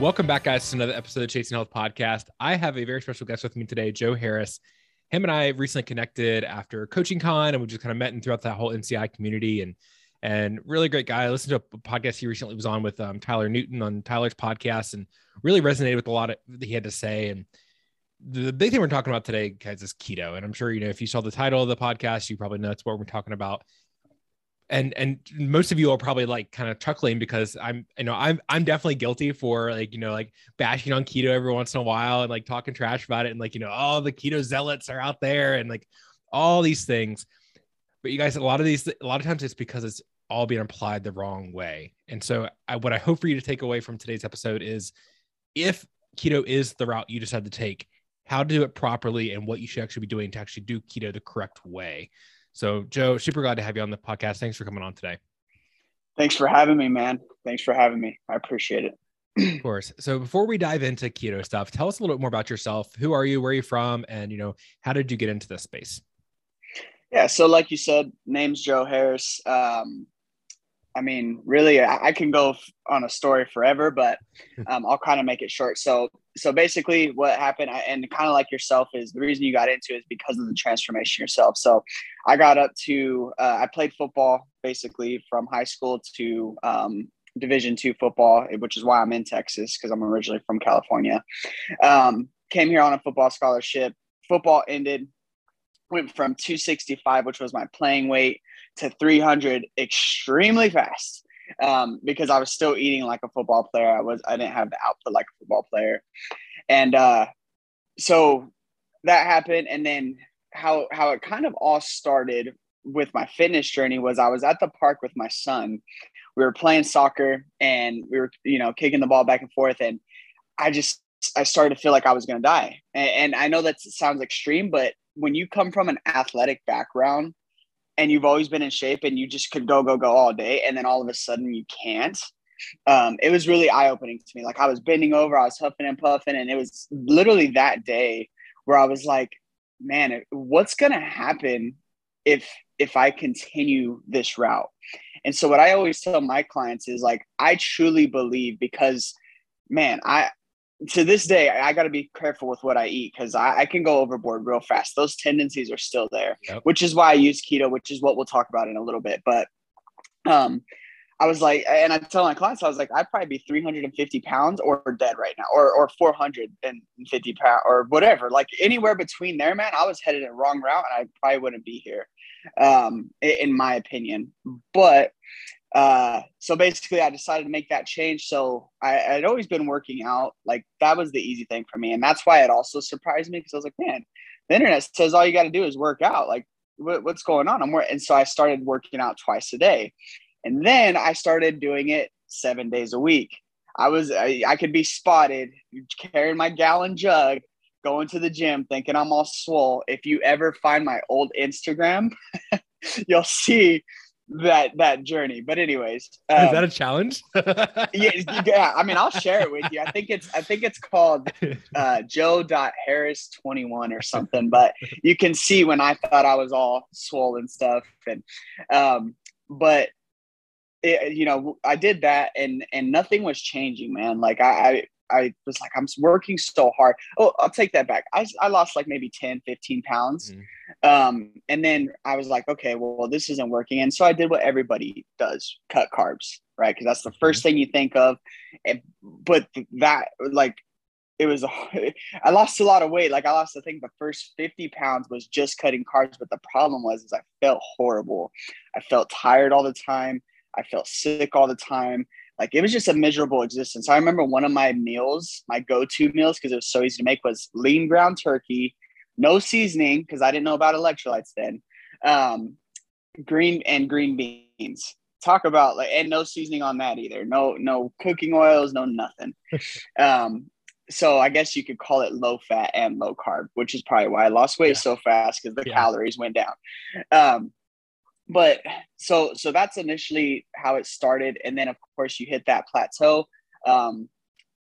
Welcome back, guys, to another episode of Chasing Health Podcast. I have a very special guest with me today, Joe Harris. Him and I recently connected after Coaching Con, and we just kind of met and throughout that whole NCI community. And and really great guy. I listened to a podcast he recently was on with um, Tyler Newton on Tyler's podcast, and really resonated with a lot of that he had to say. And the big thing we're talking about today, guys, is keto. And I'm sure you know if you saw the title of the podcast, you probably know that's what we're talking about and and most of you are probably like kind of chuckling because I'm you know I'm I'm definitely guilty for like you know like bashing on keto every once in a while and like talking trash about it and like you know all the keto zealots are out there and like all these things. But you guys a lot of these a lot of times it's because it's all being applied the wrong way. And so I, what I hope for you to take away from today's episode is if keto is the route you decide to take how to do it properly and what you should actually be doing to actually do keto the correct way so, Joe, super glad to have you on the podcast. Thanks for coming on today. Thanks for having me, man. Thanks for having me. I appreciate it. of course. So, before we dive into keto stuff, tell us a little bit more about yourself. Who are you? Where are you from? And you know, how did you get into this space? Yeah. So, like you said, name's Joe Harris. Um, I mean, really, I, I can go on a story forever, but um, I'll kind of make it short. So, so basically, what happened, and kind of like yourself, is the reason you got into is because of the transformation yourself. So, I got up to, uh, I played football basically from high school to um, Division two football, which is why I'm in Texas because I'm originally from California. Um, came here on a football scholarship. Football ended, went from 265, which was my playing weight to 300 extremely fast um, because I was still eating like a football player. I was I didn't have the output like a football player, and uh, so that happened. And then how how it kind of all started with my fitness journey was I was at the park with my son. We were playing soccer and we were you know kicking the ball back and forth, and I just I started to feel like I was going to die. And, and I know that sounds extreme, but when you come from an athletic background and you've always been in shape and you just could go go go all day and then all of a sudden you can't um, it was really eye-opening to me. Like i was bending over i was huffing and puffing and it was literally that day where i was like man what's gonna happen if if i continue this route? And so what i always tell my clients is like i truly believe because man i to this day, I got to be careful with what I eat because I, I, can go overboard real fast. Those tendencies are still there, yep. which is why I use keto, which is what we'll talk about in a little bit. But um, I was like, and I tell my clients, I was like, I'd probably be 350 pounds or dead right now, or or 450 pounds, or whatever. Like anywhere between there, man, I was headed a wrong route, and I probably wouldn't be here, um, in my opinion. But uh, so basically I decided to make that change. So I, had always been working out. Like that was the easy thing for me. And that's why it also surprised me because I was like, man, the internet says all you got to do is work out. Like what, what's going on? I'm wor-? And so I started working out twice a day. And then I started doing it seven days a week. I was, I, I could be spotted carrying my gallon jug, going to the gym thinking I'm all swole. If you ever find my old Instagram, you'll see that that journey. But anyways, um, is that a um, challenge? yeah, yeah. I mean, I'll share it with you. I think it's I think it's called uh, Harris twenty one or something. But you can see when I thought I was all swollen stuff, and um, but it, you know, I did that, and and nothing was changing, man. Like I, I I was like, I'm working so hard. Oh, I'll take that back. I, I lost like maybe 10, 15 pounds. Mm. Um, and then I was like, okay, well, this isn't working. And so I did what everybody does cut carbs, right? Because that's the first mm-hmm. thing you think of. And, but that, like, it was, I lost a lot of weight. Like, I lost, I think the first 50 pounds was just cutting carbs. But the problem was, is I felt horrible. I felt tired all the time. I felt sick all the time like it was just a miserable existence. I remember one of my meals, my go-to meals, because it was so easy to make, was lean ground turkey, no seasoning, because I didn't know about electrolytes then. Um, green and green beans. Talk about like and no seasoning on that either. No, no cooking oils, no nothing. um, so I guess you could call it low fat and low carb, which is probably why I lost weight yeah. so fast because the yeah. calories went down. Um, but so so that's initially how it started, and then of course you hit that plateau. Um,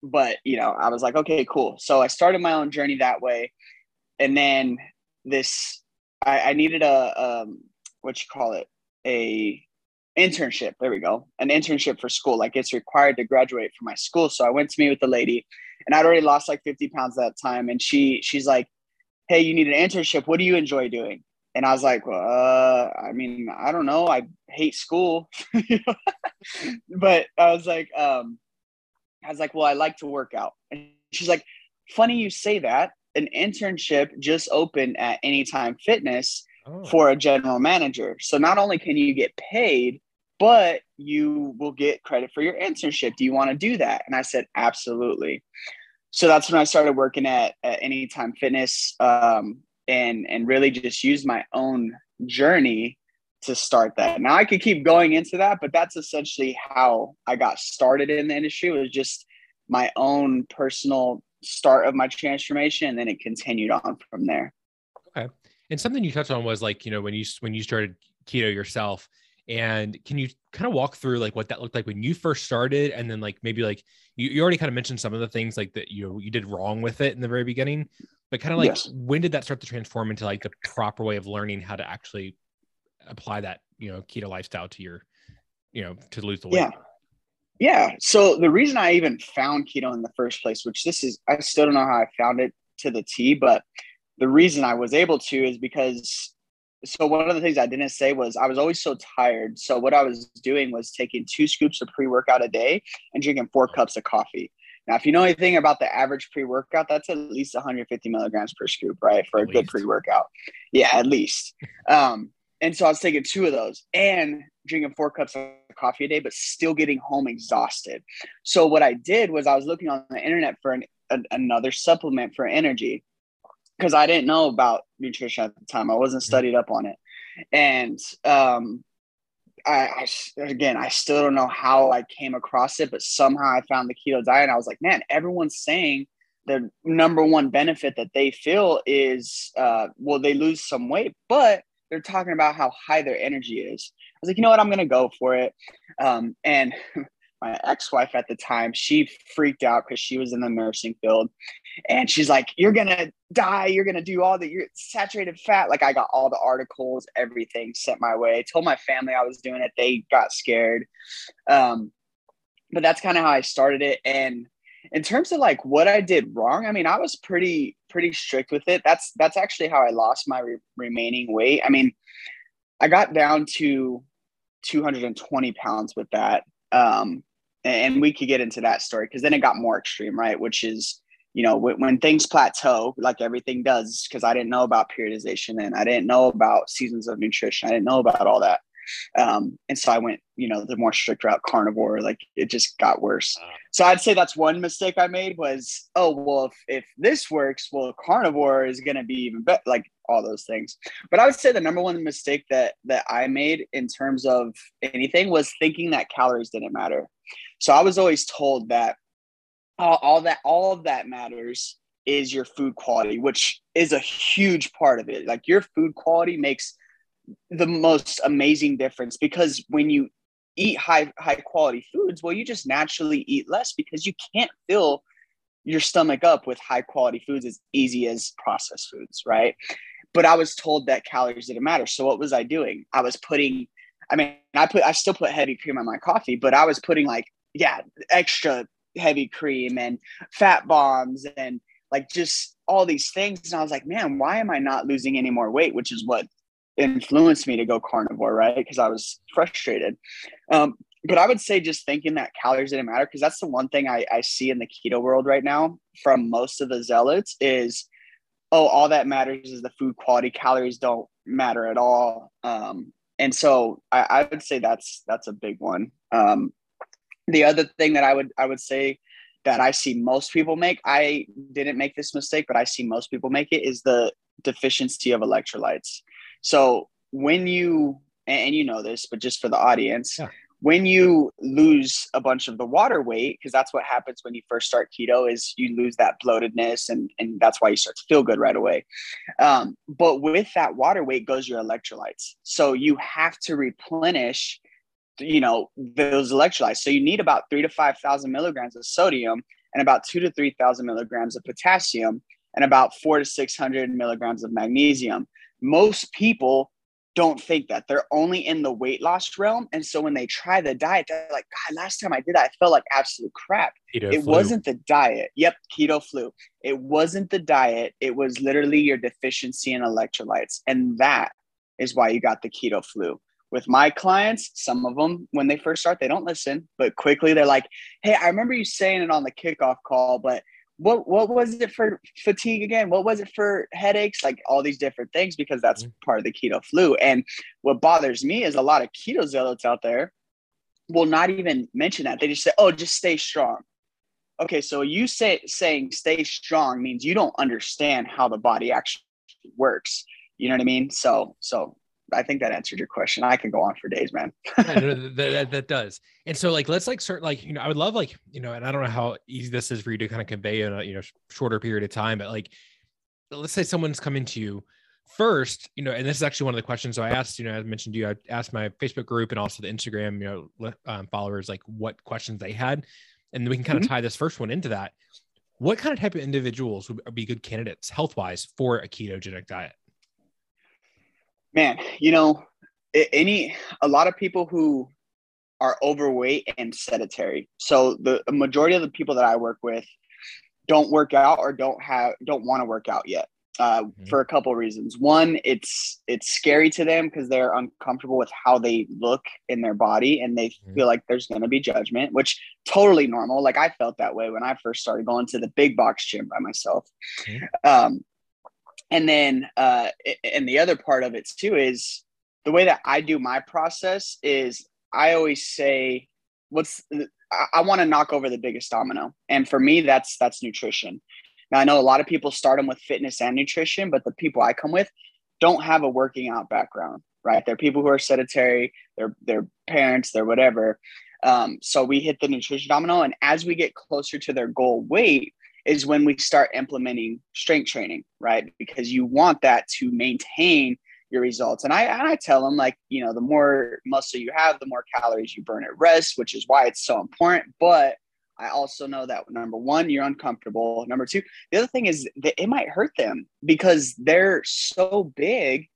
but you know, I was like, okay, cool. So I started my own journey that way, and then this, I, I needed a um, what you call it, a internship. There we go, an internship for school. Like it's required to graduate from my school. So I went to meet with the lady, and I'd already lost like 50 pounds that time. And she she's like, "Hey, you need an internship. What do you enjoy doing?" And I was like, well, uh, I mean, I don't know. I hate school, but I was like, um, I was like, well, I like to work out. And she's like, funny you say that. An internship just opened at Anytime Fitness oh. for a general manager. So not only can you get paid, but you will get credit for your internship. Do you want to do that? And I said, absolutely. So that's when I started working at, at Anytime Fitness um, and, and really just use my own journey to start that. Now I could keep going into that, but that's essentially how I got started in the industry it was just my own personal start of my transformation and then it continued on from there. Okay. And something you touched on was like, you know, when you when you started keto yourself and can you kind of walk through like what that looked like when you first started and then like maybe like you, you already kind of mentioned some of the things like that you you did wrong with it in the very beginning but kind of like yes. when did that start to transform into like the proper way of learning how to actually apply that you know keto lifestyle to your you know to lose the weight yeah yeah so the reason i even found keto in the first place which this is i still don't know how i found it to the t but the reason i was able to is because so one of the things i didn't say was i was always so tired so what i was doing was taking two scoops of pre-workout a day and drinking four cups of coffee now, if you know anything about the average pre workout, that's at least 150 milligrams per scoop, right? For at a least. good pre workout. Yeah, at least. Um, and so I was taking two of those and drinking four cups of coffee a day, but still getting home exhausted. So what I did was I was looking on the internet for an, a, another supplement for energy because I didn't know about nutrition at the time. I wasn't mm-hmm. studied up on it. And um, I, I, again, I still don't know how I came across it, but somehow I found the keto diet. And I was like, man, everyone's saying the number one benefit that they feel is, uh, well, they lose some weight, but they're talking about how high their energy is. I was like, you know what, I'm gonna go for it. Um, and my ex-wife at the time, she freaked out because she was in the nursing field, and she's like, "You're gonna die. You're gonna do all the you're saturated fat." Like I got all the articles, everything sent my way. I told my family I was doing it. They got scared. Um, but that's kind of how I started it, and in terms of like what I did wrong, I mean, I was pretty pretty strict with it. That's that's actually how I lost my re- remaining weight. I mean, I got down to 220 pounds with that. Um, and we could get into that story because then it got more extreme, right? Which is, you know, when, when things plateau, like everything does, because I didn't know about periodization and I didn't know about seasons of nutrition. I didn't know about all that. Um, and so I went, you know, the more strict route carnivore, like it just got worse. So I'd say that's one mistake I made was, oh, well, if, if this works, well, carnivore is going to be even better, like all those things. But I would say the number one mistake that, that I made in terms of anything was thinking that calories didn't matter. So I was always told that all, all that, all of that matters is your food quality, which is a huge part of it. Like your food quality makes the most amazing difference because when you eat high high quality foods well you just naturally eat less because you can't fill your stomach up with high quality foods as easy as processed foods right? But i was told that calories didn't matter. So what was i doing? I was putting i mean i put i still put heavy cream on my coffee but i was putting like yeah extra heavy cream and fat bombs and like just all these things. And i was like man why am i not losing any more weight? Which is what influenced me to go carnivore, right? Because I was frustrated. Um, but I would say just thinking that calories didn't matter because that's the one thing I, I see in the keto world right now from most of the zealots is, oh, all that matters is the food quality. Calories don't matter at all. Um, and so I, I, would say that's that's a big one. Um, the other thing that I would I would say that I see most people make, I didn't make this mistake, but I see most people make it is the deficiency of electrolytes. So when you and you know this, but just for the audience, yeah. when you lose a bunch of the water weight because that's what happens when you first start keto is you lose that bloatedness and and that's why you start to feel good right away. Um, but with that water weight goes your electrolytes. So you have to replenish you know those electrolytes. So you need about three to five thousand milligrams of sodium and about two to three thousand milligrams of potassium and about four to six hundred milligrams of magnesium most people don't think that they're only in the weight loss realm. And so when they try the diet, they're like, God, last time I did that, I felt like absolute crap. Keto it flu. wasn't the diet. Yep, keto flu. It wasn't the diet. It was literally your deficiency in electrolytes. And that is why you got the keto flu. With my clients, some of them, when they first start, they don't listen, but quickly they're like, Hey, I remember you saying it on the kickoff call, but what what was it for fatigue again? What was it for headaches? Like all these different things because that's mm-hmm. part of the keto flu. And what bothers me is a lot of keto zealots out there will not even mention that. They just say, "Oh, just stay strong." Okay, so you say saying stay strong means you don't understand how the body actually works. You know what I mean? So so I think that answered your question. I can go on for days, man. yeah, that, that, that, does. And so like, let's like start like, you know, I would love like, you know, and I don't know how easy this is for you to kind of convey in a, you know, shorter period of time, but like, let's say someone's coming to you first, you know, and this is actually one of the questions. So I asked, you know, I mentioned to you, I asked my Facebook group and also the Instagram, you know, um, followers, like what questions they had. And we can kind of mm-hmm. tie this first one into that. What kind of type of individuals would be good candidates health wise for a ketogenic diet? Man, you know, any a lot of people who are overweight and sedentary. So the majority of the people that I work with don't work out or don't have don't want to work out yet. Uh, mm-hmm. for a couple of reasons. One, it's it's scary to them because they're uncomfortable with how they look in their body, and they mm-hmm. feel like there's going to be judgment, which totally normal. Like I felt that way when I first started going to the big box gym by myself. Mm-hmm. Um, and then uh and the other part of it too is the way that i do my process is i always say what's i, want to knock over the biggest domino. And for me that's that's nutrition. Now i know a lot of people start them with fitness and nutrition but the people i come with don't have a working out background right? They're people who are sedentary they're they're parents they're whatever. Um, so we hit the nutrition domino and as we get closer to their goal weight is when we start implementing strength training, right? Because you want that to maintain your results. And I and I tell them like, you know, the more muscle you have, the more calories you burn at rest, which is why it's so important. But I also know that number one, you're uncomfortable. Number two, the other thing is that it might hurt them because they're so big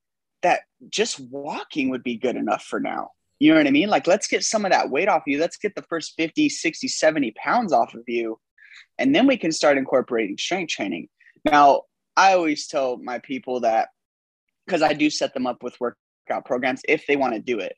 that just walking would be good enough for now. You know what I mean? Like, let's get some of that weight off you. Let's get the first 50, 60, 70 pounds off of you and then we can start incorporating strength training. Now, I always tell my people that because I do set them up with workout programs if they want to do it,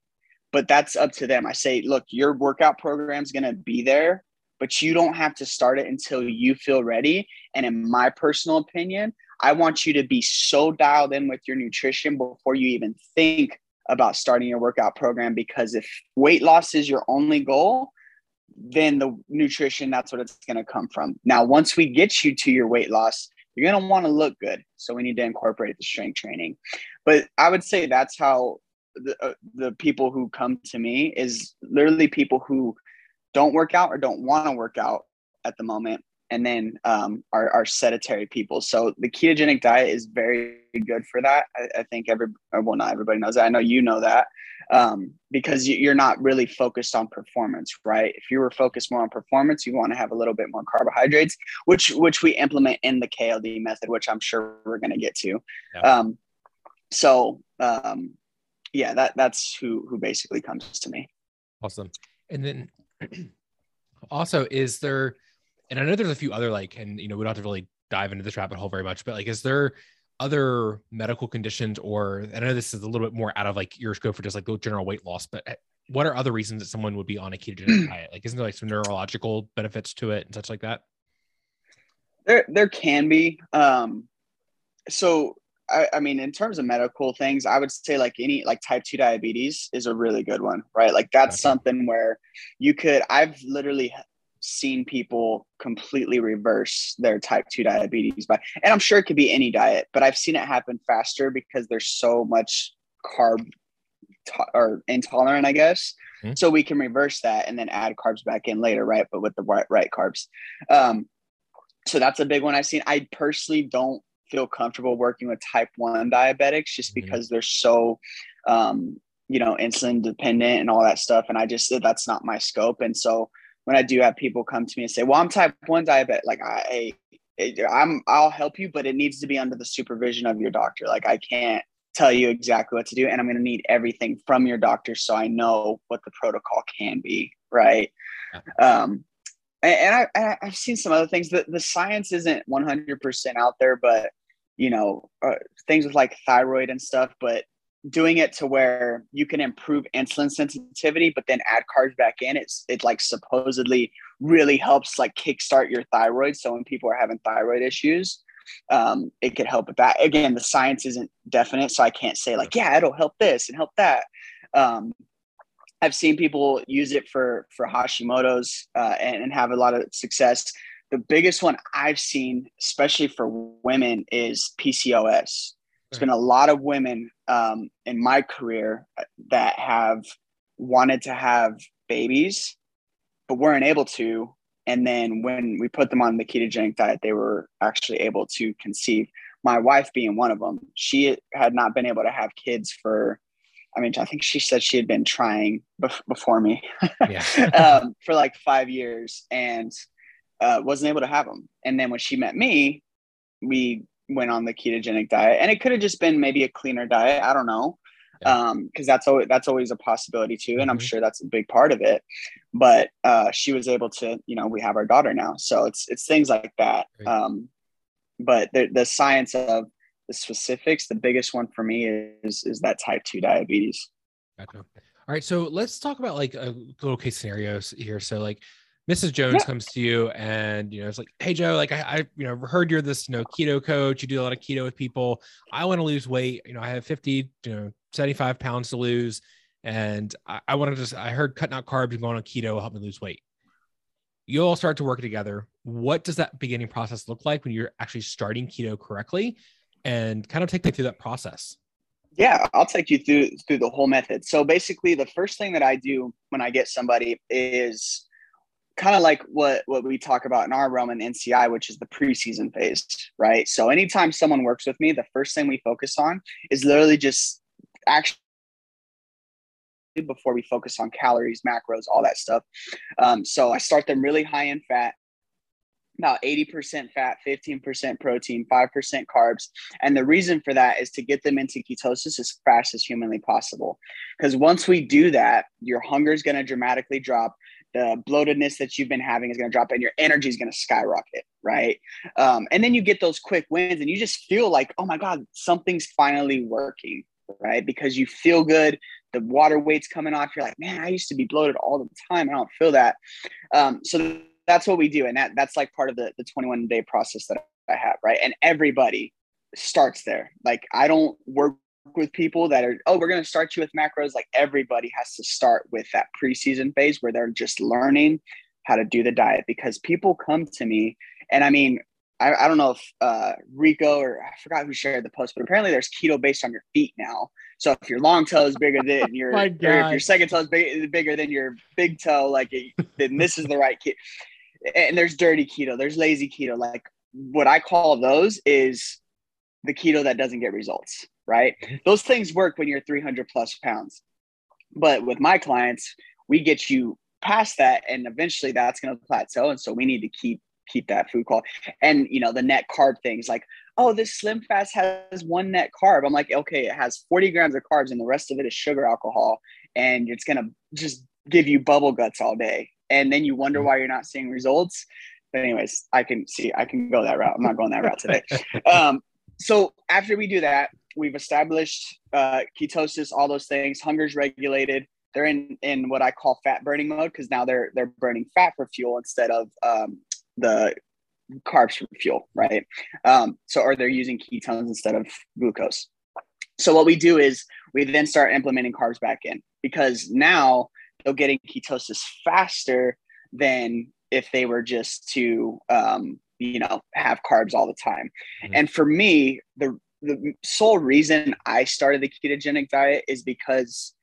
but that's up to them. I say, look, your workout program is going to be there, but you don't have to start it until you feel ready. And in my personal opinion, I want you to be so dialed in with your nutrition before you even think about starting your workout program because if weight loss is your only goal, then the nutrition that's what it's going to come from. Now once we get you to your weight loss you're going to want to look good. So we need to incorporate the strength training. But i would say that's how the, uh, the people who come to me is literally people who don't work out or don't want to work out at the moment and then um, our, our sedentary people. So the ketogenic diet is very good for that. I, I think every well, not everybody knows that. I know you know that um, because you're not really focused on performance, right? If you were focused more on performance, you want to have a little bit more carbohydrates, which which we implement in the KLD method, which I'm sure we're going to get to. Yeah. Um, so um, yeah, that that's who who basically comes to me. Awesome. And then also, is there? And I know there's a few other like, and you know, we don't have to really dive into this rabbit hole very much, but like, is there other medical conditions or I know this is a little bit more out of like your scope for just like general weight loss, but eh, what are other reasons that someone would be on a ketogenic diet? Like, isn't there like some neurological benefits to it and such like that? There, there can be. Um, so, I, I mean, in terms of medical things, I would say like any like type two diabetes is a really good one, right? Like that's okay. something where you could. I've literally seen people completely reverse their type 2 diabetes by and i'm sure it could be any diet but i've seen it happen faster because there's so much carb to- or intolerant, I guess. Mhm. So we can reverse that and then add carbs back in later, right? But with the right, right carbs. Um, so that's a big one I've seen. I personally don't feel comfortable working with type one diabetics just Mhm. because they're so, um, you know, insulin dependent and all that stuff. And I just said that's not my scope. And so when I do have people come to me and say, "Well, I'm type one diabetic," like I, I'm, I'll help you, but it needs to be under the supervision of your doctor. Like I can't tell you exactly what to do, and I'm going to need everything from your doctor so I know what the protocol can be. Right. Um, and, and I, I've seen some other things. that the science isn't 100% out there, but you know, uh, things with like thyroid and stuff. But doing it to where you can improve insulin sensitivity, but then add carbs back in, it's it like supposedly really helps like kickstart your thyroid. So when people are having thyroid issues, um, it could help with that. Again, the science isn't definite, so I can't say like, yeah, it'll help this and help that. Um, I've seen people use it for for Hashimoto's uh, and, and have a lot of success. The biggest one I've seen, especially for women, is PCOS. There's been a lot of women um, in my career that have wanted to have babies, but weren't able to. And then when we put them on the ketogenic diet, they were actually able to conceive. My wife being one of them, she had not been able to have kids for, I mean, I think she said she had been trying bef- before me Yeah. um, for like five years and uh, wasn't able to have them. And then when she met me, we went on the ketogenic diet, and it could have just been maybe a cleaner diet. I don't know, Yeah. um, because that's always that's always a possibility too, and I'm Mhm. sure that's a big part of it. But uh, she was able to, you know, we have our daughter now, so it's it's things like that. Um, but the the science of the specifics, the biggest one for me is is that type two diabetes. Gotcha. All right, so let's talk about like a little case scenarios here. So like Mrs. Jones Yeah. comes to you and you know it's like, hey Joe, like I, I you know heard you're this you know keto coach. You do a lot of keto with people. I want to lose weight. You know, I have 50, you know, 75 pounds to lose, and I, I want to just I heard cutting out carbs and going on keto will help me lose weight. You all start to work together. What does that beginning process look like when you're actually starting keto correctly? And kind of take me through that process. Yeah, I'll take you through through the whole method. So basically, the first thing that I do when I get somebody is kind of like what what we talk about in our realm in NCI, which is the preseason phase, right? So anytime someone works with me, the first thing we focus on is literally just actually before we focus on calories, macros, all that stuff. Um, so I start them really high in fat, about 80% fat, 15% protein, 5% carbs. And the reason for that is to get them into ketosis as fast as humanly possible. Because once we do that, your hunger is going to dramatically drop. The bloatedness that you've been having is going to drop, and your energy is going to skyrocket, right? Um, and then you get those quick wins, and you just feel like, oh my God, something's finally working, right? Because you feel good. The water weight's coming off. You're like, man, I used to be bloated all the time. I don't feel that. Um, so that's what we do and that that's like part of the, the 21 day process that i have right and everybody starts there like i don't work with people that are oh we're going to start you with macros. Like everybody has to start with that preseason phase where they're just learning how to do the diet because people come to me and i mean i, I don't know if uh, rico or i forgot who shared the post but apparently there's keto based on your feet now. So if your long toe is bigger than your, if your second toe is big, bigger than your big toe, like it, then this is the right kid and there's dirty keto, there's lazy keto. Like what I call those is the keto that doesn't get results, right? Those things work when you're 300 plus pounds. But with my clients, we get you past that and eventually that's going to plateau. And so we need to keep keep that food quality. And you know, the net carb things like, oh, this slim fast has one net carb. I'm like, okay, it has 40 grams of carbs and the rest of it is sugar alcohol. And it's gonna just give you bubble guts all day and then you wonder why you're not seeing results. But anyways, I can see I can go that route. I'm not going that route today. Um, so after we do that, we've established uh, ketosis, all those things. Hunger's regulated. They're in in what I call fat burning mode because now they're they're burning fat for fuel instead of um, the carbs for fuel, right? Um, so or they're using ketones instead of glucose. So what we do is we then start implementing carbs back in because now they're getting ketosis faster than if they were just to um, you know have carbs all the time Mhm. and for me the the sole reason i started the ketogenic diet is because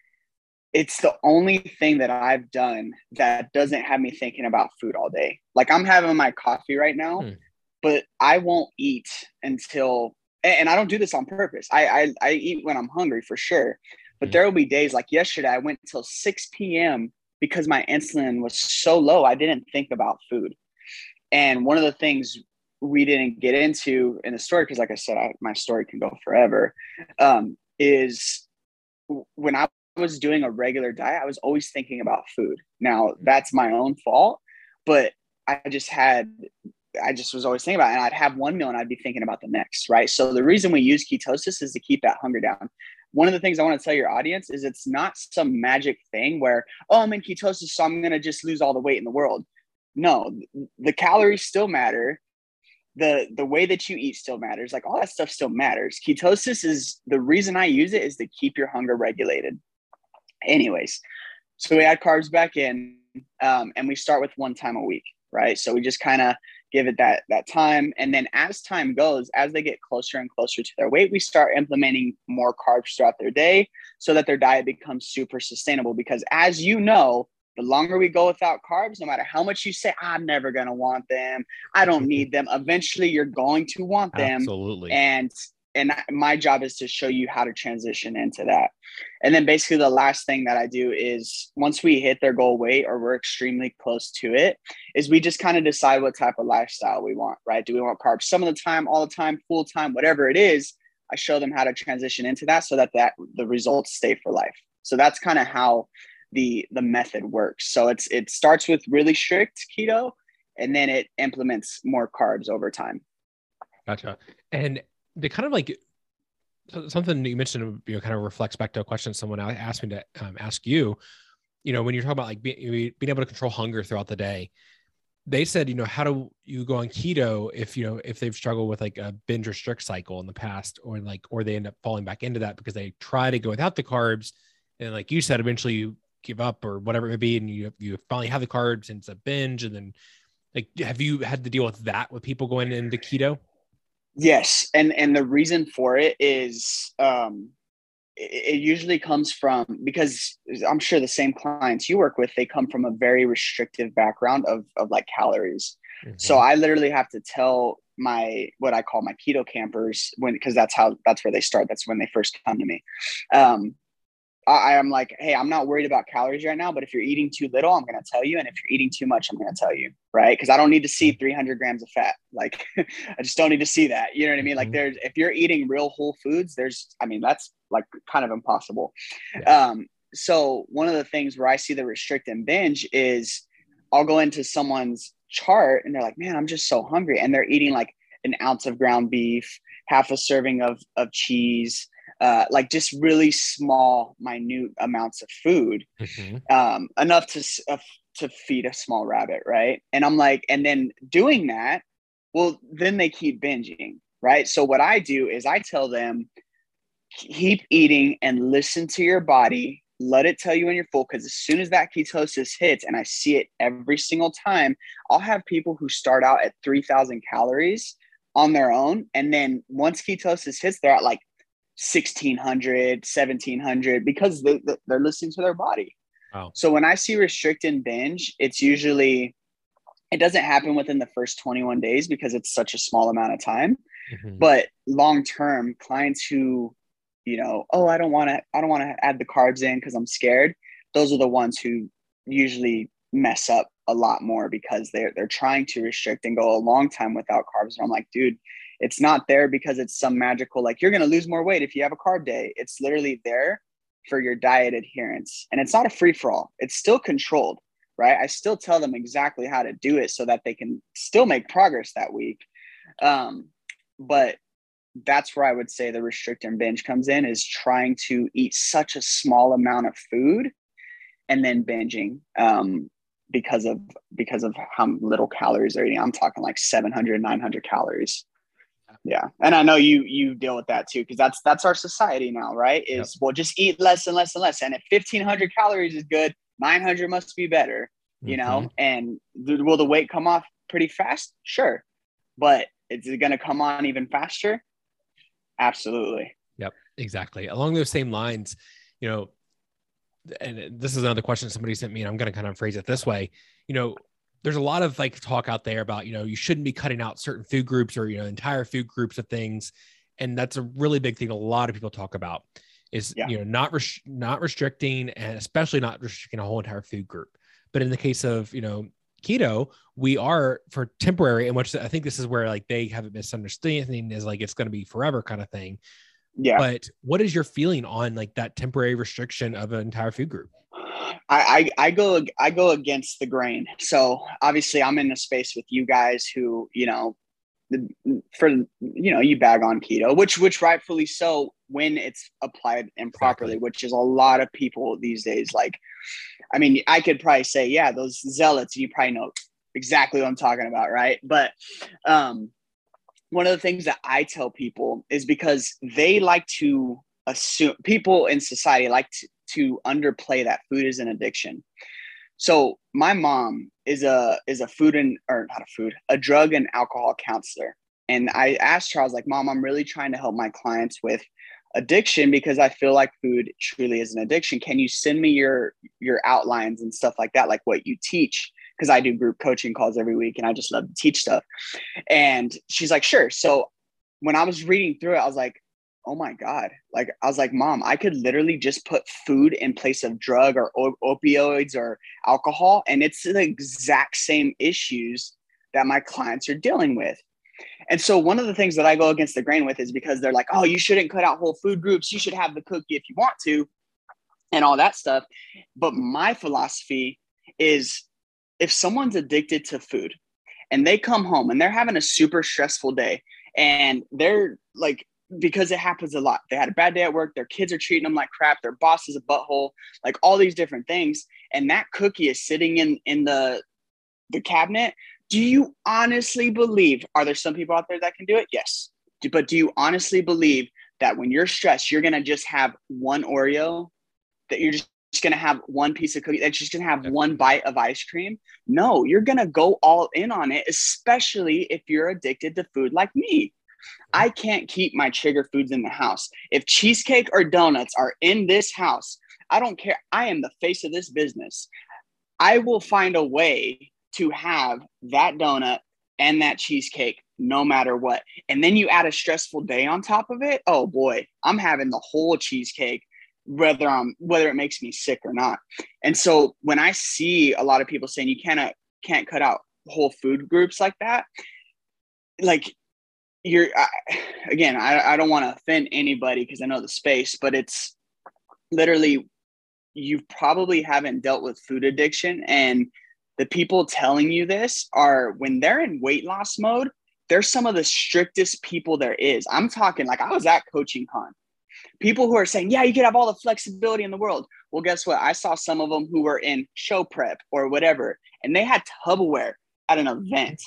it's the only thing that I've done that doesn't have me thinking about food all day. Like I'm having my coffee right now, hmm. but I won't eat until and I don't do this on purpose. I I, I eat when I'm hungry for sure. But hmm. there will be days like yesterday, I went till 6 p.m. because my insulin was so low, I didn't think about food. And one of the things we didn't get into in the story, because like I said, I, my story can go forever, um, is when I was doing a regular diet, I was always thinking about food. Now that's my own fault, but I just had, I just was always thinking about it. And I'd have one meal and I'd be thinking about the next, right? So the reason we use ketosis is to keep that hunger down. One of the things I want to tell your audience is it's not some magic thing where, oh, I'm in ketosis, so I'm going to just lose all the weight in the world. No, the calories still matter the the way that you eat still matters. Like all that stuff still matters. Ketosis is the reason i use it is to keep your hunger regulated. Anyways so we add carbs back in um, and we start with one time a week right? So we just kind of give it that that time. And then as time goes as they get closer and closer to their weight we start implementing more carbs throughout their day so that their diet becomes super sustainable. Because as you know the longer we go without carbs, no matter how much you say, I'm never going to want them, I don't need them, eventually you're going to want them. Absolutely. And and my job is to show you how to transition into that. And then basically the last thing that I do is once we hit their goal weight or we're extremely close to it, is we just kind of decide what type of lifestyle we want, right? Do we want carbs some of the time, all the time, full time, whatever it is, I show them how to transition into that so that that the results stay for life. So that's kind of how the the method works. So it's it starts with really strict keto and then it implements more carbs over time. Gotcha. And the kind of like something you mentioned, you know, kind of reflects back to a question someone asked me to um, ask you. You know, when you're talking about like being, being able to control hunger throughout the day, they said, you know, how do you go on keto if you know if they've struggled with like a binge restrict cycle in the past, or like, or they end up falling back into that because they try to go without the carbs, and like you said, eventually you give up or whatever it may be, and you you finally have the carbs and it's a binge, and then like have you had to deal with that with people going into keto? Yes, and and the reason for it is um, it, it usually comes from because I'm sure the same clients you work with they come from a very restrictive background of of like calories. Mm-hmm. So I literally have to tell my what I call my keto campers when because that's how that's where they start. That's when they first come to me. Um, I, am like, hey, I'm not worried about calories right now, but if you're eating too little, I'm going to tell you. And if you're eating too much, I'm going to tell you, right? Because I don't need to see 300 grams of fat. Like, I just don't need to see that. You know what I mean? Like, mm-hmm. there's, if you're eating real whole foods, there's, I mean, that's like kind of impossible. Yeah. Um, so one of the things where I see the restrict and binge is I'll go into someone's chart and they're like, man, I'm just so hungry. And they're eating like an ounce of ground beef, half a serving of, of cheese, uh, like just really small, minute amounts of food, mm-hmm. um, enough to uh, to feed a small rabbit, right? And I'm like, and then doing that, well, then they keep binging, right? So what I do is I tell them, keep eating and listen to your body. Let it tell you when you're full, because as soon as that ketosis hits, and I see it every single time, I'll have people who start out at 3,000 calories on their own. And then once ketosis hits, they're at like 1600 1700 because they, they're listening to their body wow. so when i see restrict and binge it's usually it doesn't happen within the first 21 days because it's such a small amount of time mm-hmm. but long term clients who you know oh i don't want to i don't want to add the carbs in because i'm scared those are the ones who usually mess up a lot more because they're they're trying to restrict and go a long time without carbs and i'm like dude it's not there because it's some magical like you're going to lose more weight if you have a carb day. It's literally there for your diet adherence. And it's not a free for all it's still controlled right? I still tell them exactly how to do it so that they can still make progress that week. Um, but that's where i would say the restrict and binge comes in is trying to eat such a small amount of food and then binging um, because of because of how little calories they're eating. I'm talking like 700 900 calories yeah. And i know you you deal with that too because that's that's our society now right? Is yep. well just eat less and less and less. And if 1500 calories is good 900 must be better you mm-hmm. know and th- will the weight come off pretty fast? Sure. But is it going to come on even faster? Absolutely. Yep exactly. Along those same lines you know and this is another question somebody sent me, and I'm going to kind of phrase it this way. You know, there's a lot of like talk out there about you know you shouldn't be cutting out certain food groups or you know entire food groups of things, and that's a really big thing. A lot of people talk about is yeah. you know not res- not restricting and especially not restricting a whole entire food group. But in the case of you know keto, we are for temporary, and which I think this is where like they have a misunderstanding is like it's going to be forever kind of thing. Yeah. But what is your feeling on like that temporary restriction of an entire food group? I, I, I go I go against the grain. So obviously I'm in a space with you guys who, you know, for you know, you bag on keto, which which rightfully so when it's applied improperly, exactly. which is a lot of people these days. Like, I mean, I could probably say, yeah, those zealots, you probably know exactly what I'm talking about, right? But um one of the things that I tell people is because they like to assume people in society like to, to underplay that food is an addiction. So my mom is a is a food and or not a food, a drug and alcohol counselor. And I asked her, I was like, Mom, I'm really trying to help my clients with addiction because I feel like food truly is an addiction. Can you send me your your outlines and stuff like that, like what you teach? because I do group coaching calls every week and I just love to teach stuff. And she's like, sure. So when I was reading through it, I was like, oh my God. Like, I was like, mom, I could literally just put food in place of drug or op- opioids or alcohol. And it's the exact same issues that my clients are dealing with. And so one of the things that I go against the grain with is because they're like, oh, you shouldn't cut out whole food groups. You should have the cookie if you want to, and all that stuff. But my philosophy is if someone's addicted to food and they come home and they're having a super stressful day and they're like because it happens a lot. They had a bad day at work, their kids are treating them like crap, their boss is a butthole, like all these different things. And that cookie is sitting in in the the cabinet. Do you honestly believe are there some people out there that can do it? Yes. But do you honestly believe that when you're stressed, you're gonna just have one Oreo that you're just just going to have one piece of cookie that's just going to have one bite of ice cream no you're going to go all in on it especially if you're addicted to food like me i can't keep my trigger foods in the house if cheesecake or donuts are in this house i don't care i am the face of this business i will find a way to have that donut and that cheesecake no matter what. And then you add a stressful day on top of it. Oh boy, I'm having the whole cheesecake whether I'm whether it makes me sick or not. And so when I see a lot of people saying you cannot can't cut out whole food groups like that, like you're I, again, I, I don't want to offend anybody because I know the space, but it's literally you probably haven't dealt with food addiction and the people telling you this are when they're in weight loss mode they're some of the strictest people there is i'm talking like i was at coaching con people who are saying, yeah, you can have all the flexibility in the world. Well, guess what? I saw some of them who were in show prep or whatever, and they had Tupperware at an event.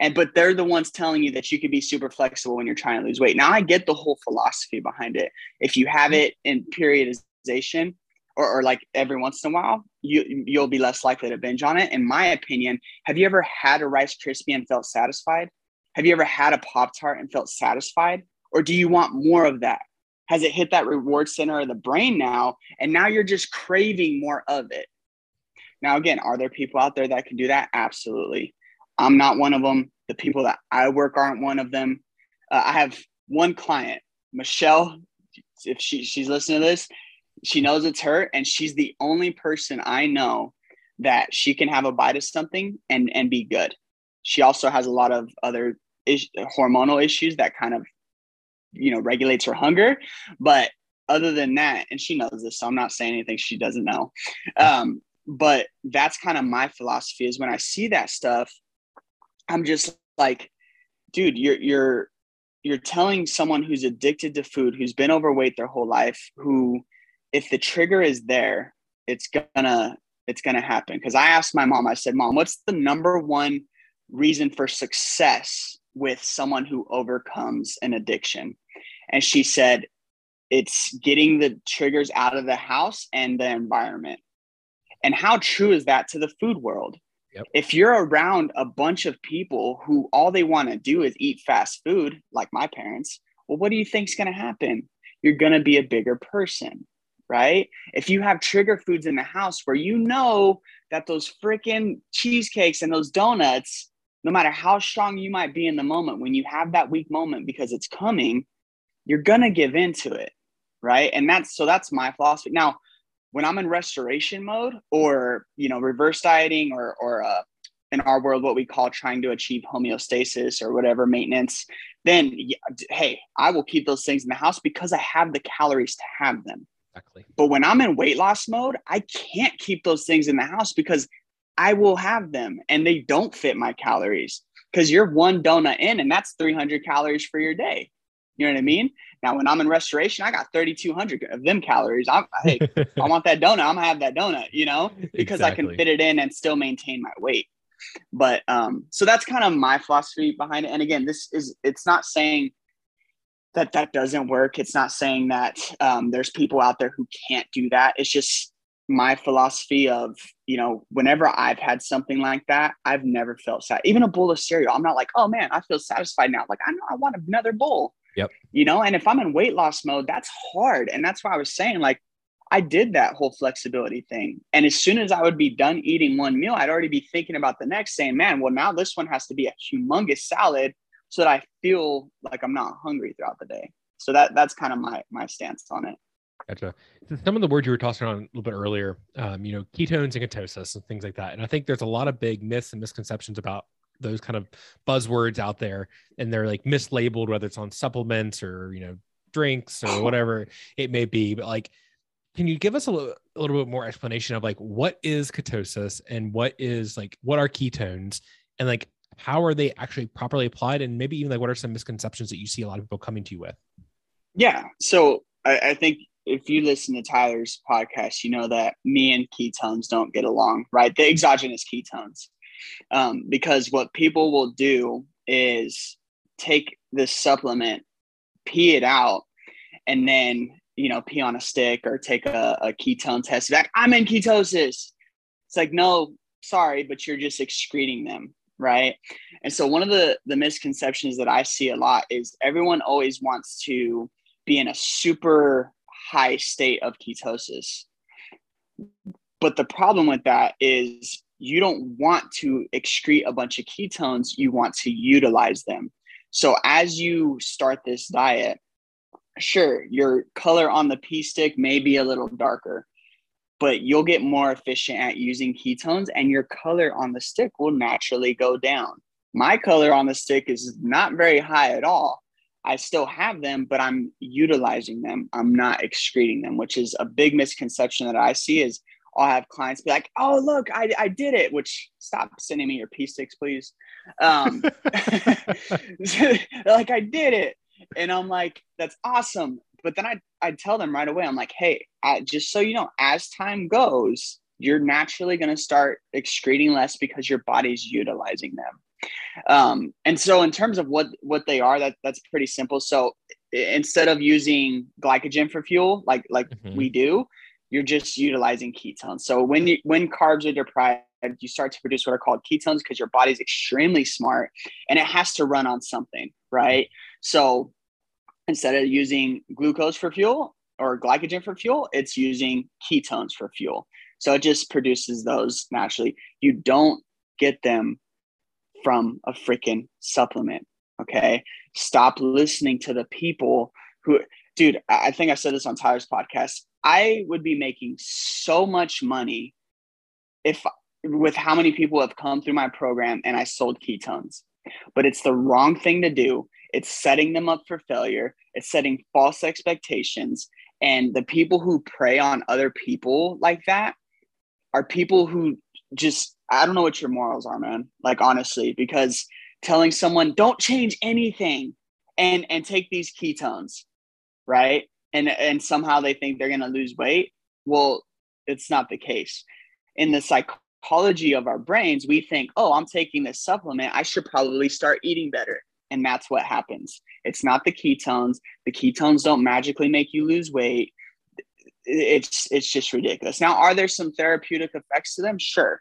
And but they're the ones telling you that you can be super flexible when you're trying to lose weight. Now I get the whole philosophy behind it. If you have mm-hmm. it in periodization or, or like every once in a while, you you'll be less likely to binge on it. In my opinion, have you ever had a Rice Krispie and felt satisfied? Have you ever had a Pop Tart and felt satisfied? Or do you want more of that? has it hit that reward center of the brain now and now you're just craving more of it now again are there people out there that can do that absolutely i'm not one of them. The people that i work aren't one of them. Uh, i have one client michelle if she, she's listening to this she knows it's her and she's the only person i know that she can have a bite of something and and be good. She also has a lot of other is, hormonal issues that kind of you know regulates her hunger. But other than that and she knows this so i'm not saying anything she doesn't know. Um, but that's kind of my philosophy is when i see that stuff i'm just like dude you're you're you're telling someone who's addicted to food who's been overweight their whole life who if the trigger is there it's gonna it's gonna happen because i asked my mom i said mom what's the number one reason for success with someone who overcomes an addiction and she said, it's getting the triggers out of the house and the environment. And how true is that to the food world? Yep. If you're around a bunch of people who all they want to do is eat fast food, like my parents, well, what do you think's going to happen? You're going to be a bigger person, right? If you have trigger foods in the house where you know that those freaking cheesecakes and those donuts, no matter how strong you might be in the moment, when you have that weak moment because it's coming, you're gonna give into it, right? And that's so that's my philosophy. Now, when I'm in restoration mode or you know reverse dieting or or uh, in our world what we call trying to achieve homeostasis or whatever maintenance, then hey, I will keep those things in the house because I have the calories to have them. Exactly. But when I'm in weight loss mode, I can't keep those things in the house because I will have them and they don't fit my calories because you're one donut in and that's 300 calories for your day. You know what I mean? Now, when I'm in restoration, I got 3,200 of them calories. I'm, hey, I want that donut. I'm gonna have that donut, you know, because exactly. I can fit it in and still maintain my weight. But um, so that's kind of my philosophy behind it. And again, this is it's not saying that that doesn't work. It's not saying that um, there's people out there who can't do that. It's just my philosophy of you know whenever I've had something like that, I've never felt sad. Even a bowl of cereal, I'm not like, oh man, I feel satisfied now. Like I know I want another bowl. Yep. You know, and if I'm in weight loss mode, that's hard, and that's why I was saying like I did that whole flexibility thing. And as soon as I would be done eating one meal, I'd already be thinking about the next, saying, man, well, now this one has to be a humongous salad so that I feel like I'm not hungry throughout the day. So that that's kind of my my stance on it. Gotcha. Some of the words you were tossing on a little bit earlier, um, you know, ketones and ketosis and things like that. And I think there's a lot of big myths and misconceptions about those kind of buzzwords out there, and they're like mislabeled, whether it's on supplements or you know drinks or oh. whatever it may be. But like can you give us a little, a little bit more explanation of like what is ketosis and what is like what are ketones and like how are they actually properly applied and maybe even like what are some misconceptions that you see a lot of people coming to you with? Yeah. So I, I think if you listen to tyler's podcast you know that me and ketones don't get along right? The exogenous ketones um, because what people will do is take this supplement pee it out and then you know, pee on a stick or take a, a ketone test. Back, I'm in ketosis. It's like, no, sorry, but you're just excreting them. Right. And so one of the, the misconceptions that I see a lot is everyone always wants to be in a super high state of ketosis. But the problem with that is you don't want to excrete a bunch of ketones, you want to utilize them. So as you start this diet, sure, your color on the pee stick may be a little darker, but you'll get more efficient at using ketones and your color on the stick will naturally go down. My color on the stick is not very high at all. I still have them, but I'm utilizing them. I'm not excreting them, which is a big misconception that I see is I'll have clients be like, oh, look, I, I did it, which stop sending me your pee sticks, please. Um, like, I did it and I'm like, that's awesome. But then I I tell them right away, I'm like, hey, I, just so you know, as time goes, you're naturally going to start excreting less because your body's utilizing them. Um, and so in terms of what what they are, that that's pretty simple. So instead of using glycogen for fuel, like like mm-hmm. we do, you're just utilizing ketones. So when you when carbs are deprived, you start to produce what are called ketones because your body's extremely smart and it has to run on something, right? So instead of using glucose for fuel or glycogen for fuel, it's using ketones for fuel. So it just produces those naturally. You don't get them from a freaking supplement. Okay. Stop listening to the people who, dude, I think I said this on Tyler's podcast. I would be making so much money if with how many people have come through my program and I sold ketones. But it's the wrong thing to do. It's setting them up for failure. It's setting false expectations. And the people who prey on other people like that are people who just, I don't know what your morals are, man. Like, honestly, because telling someone, don't change anything and, and take these ketones, right? And, and somehow they think they're going to lose weight. Well, it's not the case. In the psychology of our brains, we think, oh, I'm taking this supplement. I should probably start eating better and that's what happens. It's not the ketones. The ketones don't magically make you lose weight. It's it's just ridiculous. Now, are there some therapeutic effects to them? Sure,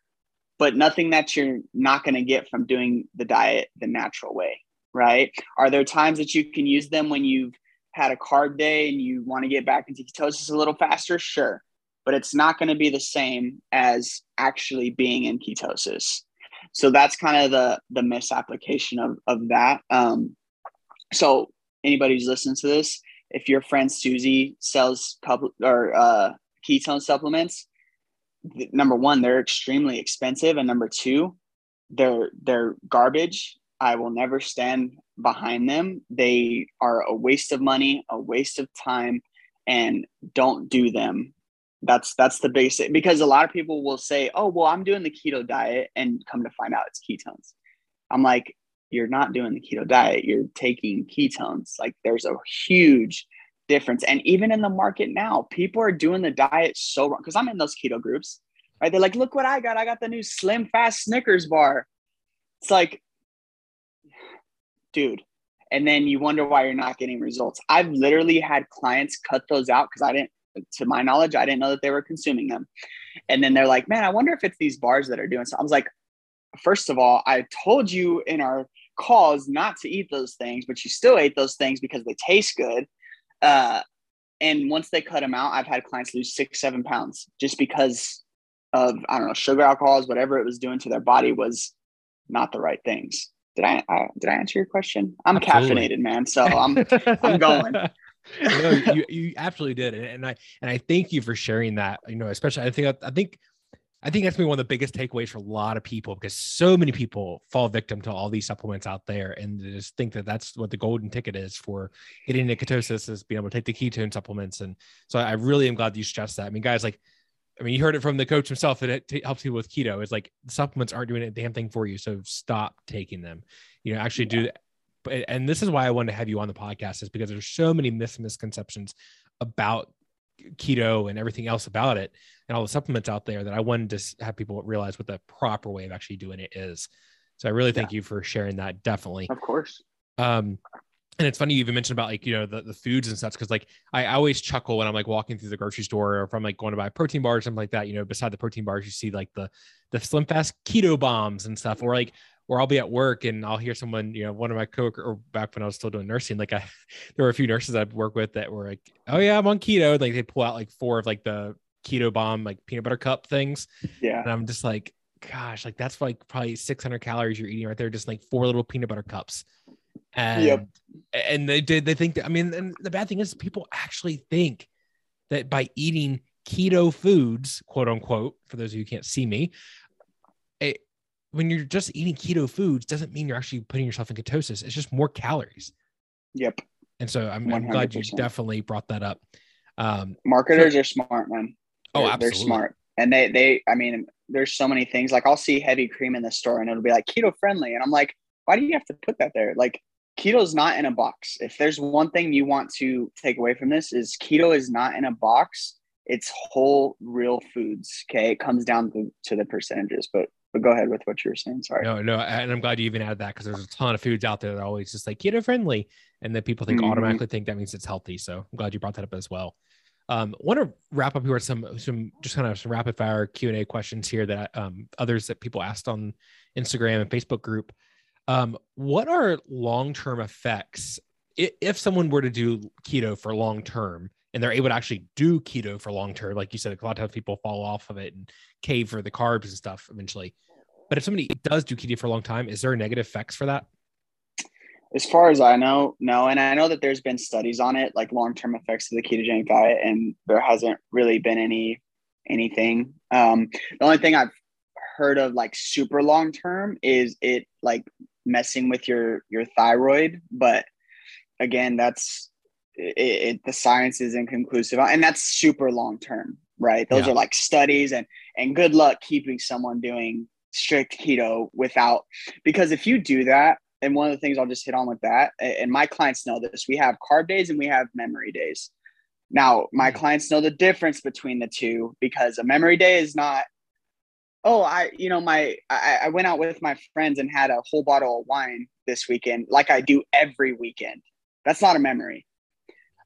but nothing that you're not going to get from doing the diet the natural way, right? Are there times that you can use them when you've had a carb day and you want to get back into ketosis a little faster, sure. But it's not going to be the same as actually being in ketosis. So that's kind of the the misapplication of of that. Um, so anybody who's listening to this, if your friend Susie sells couple or uh, ketone supplements, number one, they're extremely expensive, and number two, they're they're garbage. I will never stand behind them. They are a waste of money, a waste of time, and don't do them. That's that's the basic because a lot of people will say, "Oh, well, I'm doing the keto diet," and come to find out it's ketones. I'm like, you're not doing the keto diet. You're taking ketones. Like, there's a huge difference. And even in the market now, people are doing the diet so wrong because I'm in those keto groups, right? They're like, look what I got. I got the new slim fast Snickers bar. It's like, dude. And then you wonder why you're not getting results. I've literally had clients cut those out because I didn't, to my knowledge, I didn't know that they were consuming them. And then they're like, man, I wonder if it's these bars that are doing so. I was like, first of all, I told you in our calls not to eat those things, but you still ate those things because they taste good. Uh, and once they cut them out, I've had clients lose six, seven pounds just because of I don't know sugar, alcohols, whatever it was doing to their body was not the right things. Did I, I did I answer your question? I'm absolutely. caffeinated, man. So I'm I'm going. no, you, you absolutely did, and I and I thank you for sharing that. You know, especially I think I think I think that's been one of the biggest takeaways for a lot of people because so many people fall victim to all these supplements out there and just think that that's what the golden ticket is for getting into ketosis is being able to take the ketone supplements. And so I really am glad you stressed that. I mean, guys, like, I mean, you heard it from the coach himself that it t- helps people with keto. It's like supplements aren't doing a damn thing for you. So stop taking them. You know, actually yeah. do that. And this is why I wanted to have you on the podcast is because there's so many mis- misconceptions about keto and everything else about it and all the supplements out there that I wanted to have people realize what the proper way of actually doing it is. So I really thank yeah. you for sharing that. Definitely. Of course. Um, and it's funny you even mentioned about like you know the, the foods and stuff because like I always chuckle when I'm like walking through the grocery store or if I'm like going to buy a protein bars or something like that. You know, beside the protein bars, you see like the the slim fast keto bombs and stuff, or like or I'll be at work and I'll hear someone, you know, one of my coworkers, or back when I was still doing nursing, like I, there were a few nurses I'd work with that were like, oh yeah, I'm on keto. Like they pull out like four of like the keto bomb, like peanut butter cup things. Yeah. And I'm just like, gosh, like that's like probably 600 calories you're eating right there. Just like four little peanut butter cups. And, yep. and they did, they think that, I mean, and the bad thing is people actually think that by eating keto foods, quote unquote, for those of you who can't see me, it, when you're just eating keto foods doesn't mean you're actually putting yourself in ketosis. It's just more calories. Yep. And so I'm, I'm glad you definitely brought that up. Um, Marketers so, are smart, man. Oh, absolutely. They're smart. And they, they, I mean, there's so many things. Like I'll see heavy cream in the store and it'll be like keto friendly. And I'm like, why do you have to put that there? Like keto is not in a box. If there's one thing you want to take away from this is keto is not in a box. It's whole real foods. Okay. It comes down to, to the percentages, but but go ahead with what you were saying. Sorry. No, no, and I'm glad you even added that because there's a ton of foods out there that are always just like keto friendly, and that people think mm-hmm. automatically think that means it's healthy. So I'm glad you brought that up as well. Um, want to wrap up here with some some just kind of some rapid fire Q and A questions here that um, others that people asked on Instagram and Facebook group. Um, what are long term effects if someone were to do keto for long term? and they're able to actually do keto for long term. Like you said, a lot of times people fall off of it and cave for the carbs and stuff eventually. But if somebody does do keto for a long time, is there negative effects for that? As far as I know, no. And I know that there's been studies on it, like long term effects of the ketogenic diet, and there hasn't really been any anything. Um, the only thing I've heard of like super long term is it like messing with your your thyroid, but again, that's it, it, the science is inconclusive and that's super long term right? Those yeah. are like studies and and good luck keeping someone doing strict keto without because if you do that and one of the things i'll just hit on with that and my clients know this we have carb days and we have memory days. Now my clients know the difference between the two because a memory day is not oh i you know my I, I went out with my friends and had a whole bottle of wine this weekend like i do every weekend that's not a memory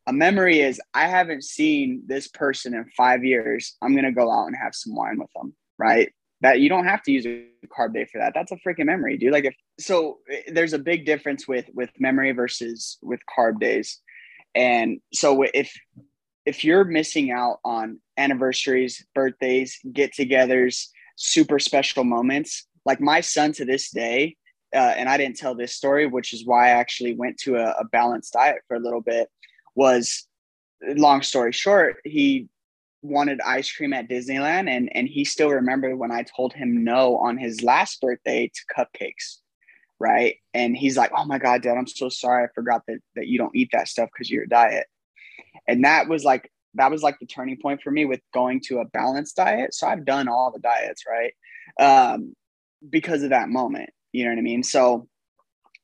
a memory is I haven't seen this person in five years. I'm gonna go out and have some wine with them, right? That you don't have to use a carb day for that. That's a freaking memory, dude. Like if so, eh, there's a big difference with with memory versus with carb days. And so if if you're missing out on anniversaries, birthdays, get-togethers, super special moments, like my son to this day, uh, and I didn't tell this story, which is why I actually went to a, a balanced diet for a little bit. Was long story short, he wanted ice cream at Disneyland, and and he still remembered when I told him no on his last birthday to cupcakes, right? And he's like, "Oh my god, Dad, I'm so sorry. I forgot that that you don't eat that stuff because your diet." And that was like that was like the turning point for me with going to a balanced diet. So I've done all the diets, right? Um, because of that moment. You know what I mean? So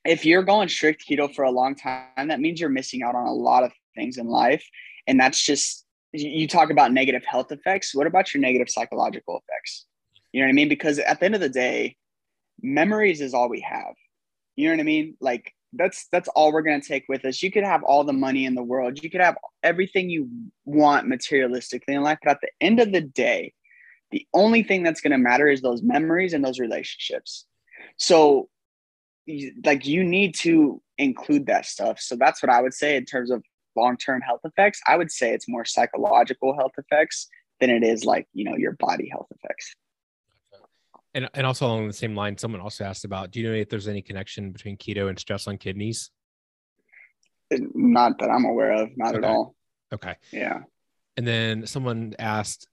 if you're going strict keto for a long time, that means you're missing out on a lot of things in life. And that's just, you talk about negative health effects. What about your negative psychological effects? You know what I mean? Because at the end of the day, memories is all we have. You know what I mean? Like that's that's all we're going to take with us. You could have all the money in the world. You could have everything you want materialistically in life, but at the end of the day, the only thing that's going to matter is those memories and those relationships. So like you need to include that stuff. So that's what I would say in terms of long-term health effects. I would say it's more psychological health effects than it is like, you know, your body health effects. And, and also along the same line, someone also asked about, do you know if there's any connection between keto and stress on kidneys? Uh, not that I'm aware of, not okay. at all. Okay. Yeah. And then someone asked,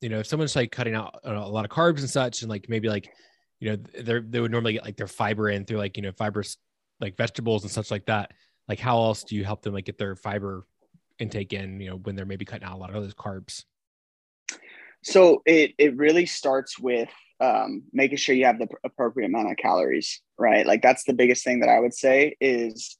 you know, if someone's like cutting out uh, a lot of carbs and such, and like maybe like, you know, they they would normally get like their fiber in through like, you know, fibers like vegetables and such like that. Like how else do you help them like get their fiber intake in, you know, when they're maybe cutting out a lot of those carbs? So it it really starts with um, making sure you have the appropriate amount of calories, right? Like that's the biggest thing that I would say is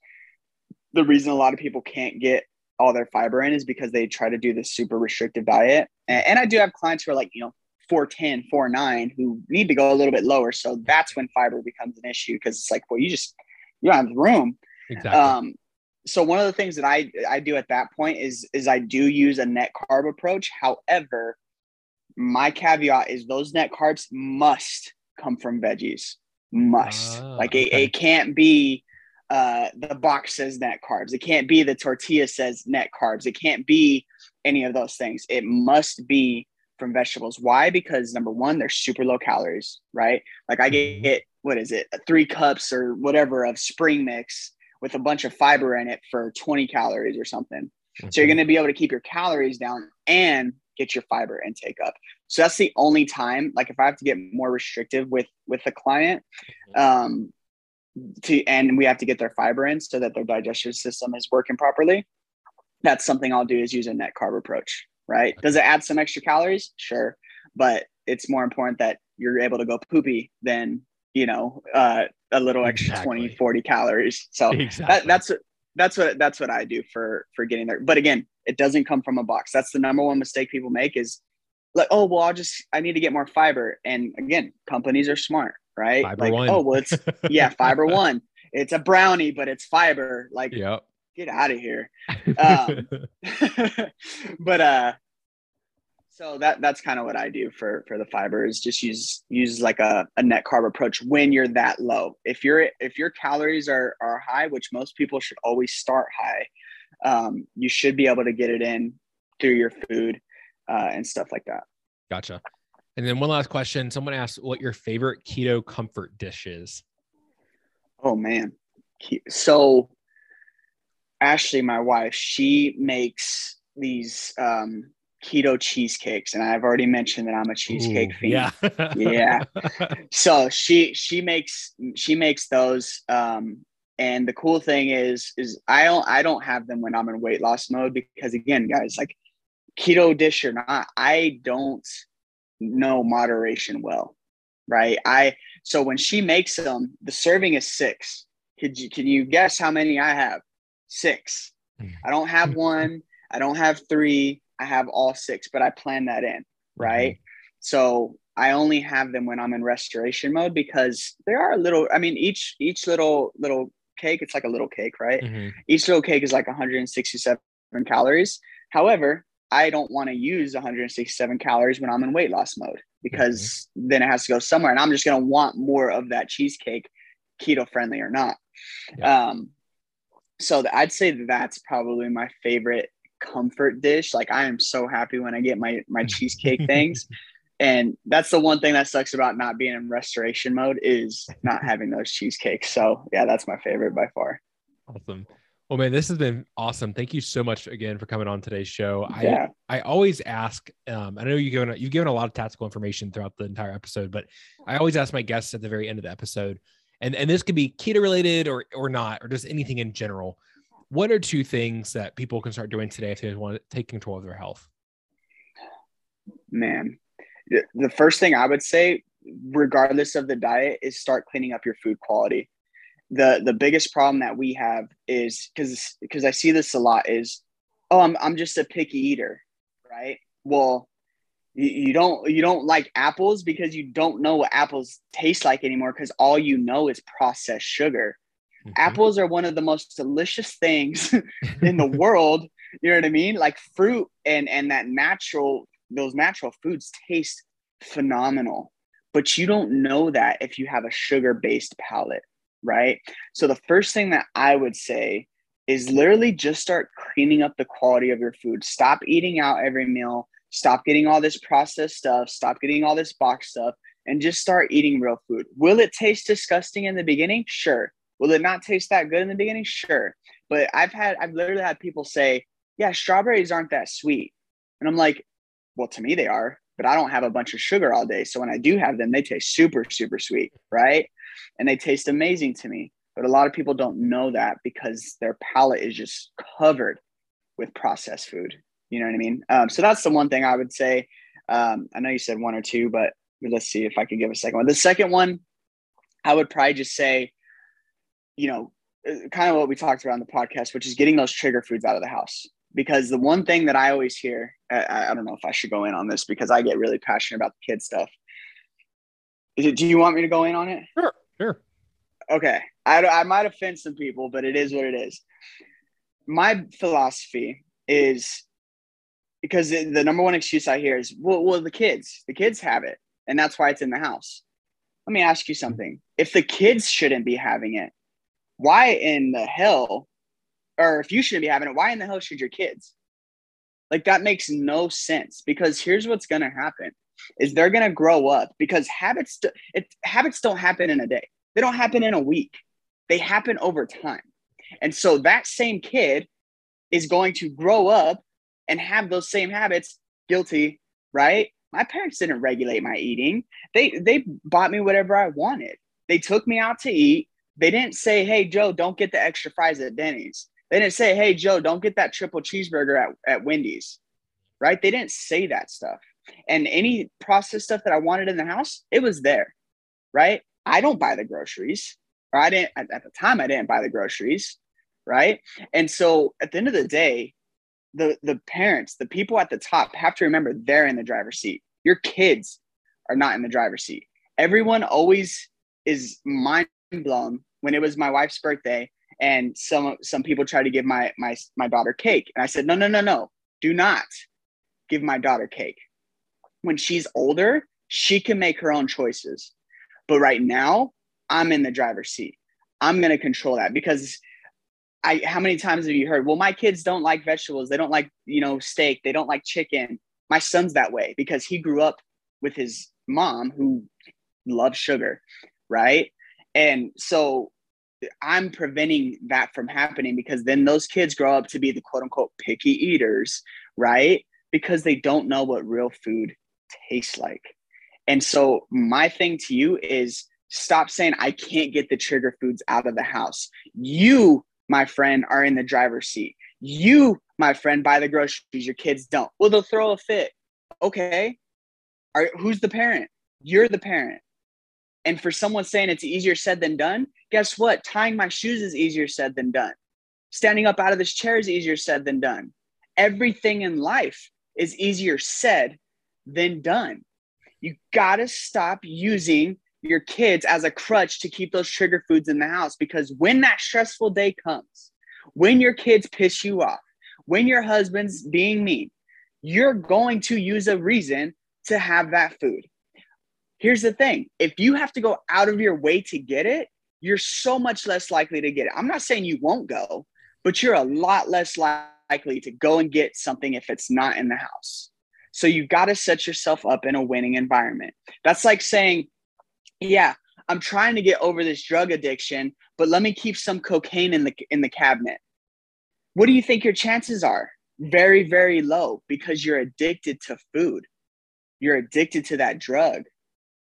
the reason a lot of people can't get all their fiber in is because they try to do this super restrictive diet. And, and I do have clients who are like, you know, 410, 49 who need to go a little bit lower. So that's when fiber becomes an issue because it's like, well, you just you don't have room. Exactly. Um, so one of the things that I I do at that point is is I do use a net carb approach. However, my caveat is those net carbs must come from veggies. Must. Oh, like it, okay. it can't be uh, the box says net carbs. It can't be the tortilla says net carbs. It can't be any of those things. It must be from vegetables. Why? Because number one, they're super low calories, right? Like I mm-hmm. get what is it, three cups or whatever of spring mix with a bunch of fiber in it for 20 calories or something. Mm-hmm. So you're mm-hmm. going to be able to keep your calories down and get your fiber intake up. So that's the only time. Like if I have to get more restrictive with with the client, mm-hmm. um, to and we have to get their fiber in so that their digestive system is working properly. That's something I'll do is use a net carb approach. Right? Does it add some extra calories? Sure, but it's more important that you're able to go poopy than you know uh, a little extra exactly. 20 40 calories so exactly. that, that's that's what that's what i do for for getting there. But again it doesn't come from a box. That's the number one mistake people make is like oh well i'll just i need to get more fiber. And again companies are smart right? Fiber like one. oh well it's yeah fiber one. It's a brownie but it's fiber. Like yep. get out of here. Um, but uh so that that's kind of what I do for for the fibers. Just use use like a, a net carb approach when you're that low. If you're if your calories are are high, which most people should always start high, um, you should be able to get it in through your food uh, and stuff like that. Gotcha. And then one last question: Someone asked what your favorite keto comfort dish is. Oh man, so Ashley, my wife, she makes these um, keto cheesecakes and i've already mentioned that i'm a cheesecake Ooh, fiend. Yeah. yeah. So she she makes she makes those um and the cool thing is is i don't i don't have them when i'm in weight loss mode because again guys like keto dish or not i don't know moderation well right? I so when she makes them the serving is six. Could you can you guess how many i have? Six. I don't have one. I don't have three I have all six, but I plan that in, right? Mm-hmm. So I only have them when I'm in restoration mode because there are a little. I mean, each each little little cake, it's like a little cake, right? Mm-hmm. Each little cake is like 167 calories. However, I don't want to use 167 calories when I'm in weight loss mode because mm-hmm. then it has to go somewhere, and I'm just going to want more of that cheesecake, keto friendly or not. Yeah. Um, so I'd say that's probably my favorite comfort dish. Like I am so happy when I get my my cheesecake things. And that's the one thing that sucks about not being in restoration mode is not having those cheesecakes. So yeah, that's my favorite by far. Awesome. Well, man, this has been awesome. Thank you so much again for coming on today's show. Yeah. I I always ask. Um, I know you've given you've given a lot of tactical information throughout the entire episode, but I always ask my guests at the very end of the episode, and and this could be keto related or or not, or just anything in general. What are two things that people can start doing today if they want to take control of their health? Man, the first thing I would say, regardless of the diet, is start cleaning up your food quality. The the biggest problem that we have is because because I see this a lot is, oh, I'm I'm just a picky eater, right? Well, you, you don't you don't like apples because you don't know what apples taste like anymore because all you know is processed sugar. Mm-hmm. Apples are one of the most delicious things in the world. You know what I mean? Like fruit and and that natural those natural foods taste phenomenal, but you don't know that if you have a sugar based palate, right? So, the first thing that I would say is literally just start cleaning up the quality of your food. Stop eating out every meal. Stop getting all this processed stuff. Stop getting all this box stuff and just start eating real food. Will it taste disgusting in the beginning? Sure. Will it not taste that good in the beginning? Sure. But I've had, I've literally had people say, yeah, strawberries aren't that sweet. And I'm like, well, to me, they are, but I don't have a bunch of sugar all day. So when I do have them, they taste super, super sweet, right? And they taste amazing to me. But a lot of people don't know that because their palate is just covered with processed food. You know what I mean? Um, so that's the one thing I would say. Um, I know you said one or two, but let's see if I could give a second one. The second one, I would probably just say, you know, uh, kind of what we talked about on the podcast, which is getting those trigger foods out of the house because the one thing that I always hear, I, I, don't know if I should go in on this because I get really passionate about the kid stuff. It, do you want me to go in on it? Sure, sure. Okay. I, I might offend some people, but it is what it is. My philosophy is because the, the number one excuse I hear is, well, well, the kids, the kids have it, and that's why it's in the house. Let me ask you something. If the kids shouldn't be having it, why in the hell or if you shouldn't be having it, why in the hell should your kids? Like that makes no sense because here's what's to happen is they're to grow up because habits it, habits don't happen in a day. They don't happen in a week. They happen over time. And so that same kid is going to grow up and have those same habits guilty, right? My parents didn't regulate my eating. They they bought me whatever I wanted. They took me out to eat. They didn't say, "Hey Joe, don't get the extra fries at Denny's." They didn't say, hey, Joe, don't get that triple cheeseburger at, at Wendy's, right? They didn't say that stuff. And any processed stuff that I wanted in the house, it was there, right? I don't buy the groceries, or I didn't, at, at the time, I didn't buy the groceries, right? And so at the end of the day, the, the parents, the people at the top have to remember they're in the driver's seat. Your kids are not in the driver's seat. Everyone always is mind blown when it was my wife's birthday and some some people tried to give my my my daughter cake. And i said no no no no do not give my daughter cake. When she's older she can make her own choices. But right now i'm in the driver's seat. I'm going to control that because i how many times have you heard well my kids don't like vegetables. They don't like you know steak. They don't like chicken. My son's that way because he grew up with his mom who loves sugar right and so I'm preventing that from happening because then those kids grow up to be the quote unquote picky eaters, right? Because they don't know what real food tastes like. And so, my thing to you is stop saying, I can't get the trigger foods out of the house. You, my friend, are in the driver's seat. You, my friend, buy the groceries, your kids don't. Well, they'll throw a fit. Okay. Are, who's the parent? You're the parent. And for someone saying it's easier said than done, guess what? Tying my shoes is easier said than done. Standing up out of this chair is easier said than done. Everything in life is easier said than done. You got to stop using your kids as a crutch to keep those trigger foods in the house because when that stressful day comes, when your kids piss you off, when your husband's being mean, you're going to use a reason to have that food. Here's the thing if you have to go out of your way to get it, you're so much less likely to get it. I'm not saying you won't go, but you're a lot less likely to go and get something if it's not in the house. So you've got to set yourself up in a winning environment. That's like saying, yeah, I'm trying to get over this drug addiction, but let me keep some cocaine in the in the cabinet. What do you think your chances are? Very very low because you're addicted to food. You're addicted to that drug.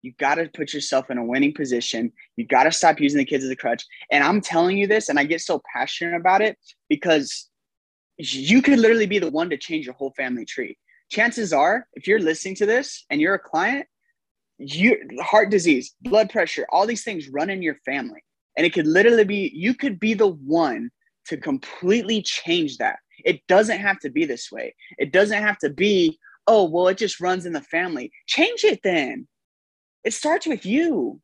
You got to put yourself in a winning position. You got to stop using the kids as a crutch. And I'm telling you this and I get so passionate about it because you could literally be the one to change your whole family tree. Chances are, if you're listening to this and you're a client, you heart disease, blood pressure, all these things run in your family. And it could literally be you could be the one to completely change that. It doesn't have to be this way. It doesn't have to be, oh, well, it just runs in the family. Change it then. It starts with you.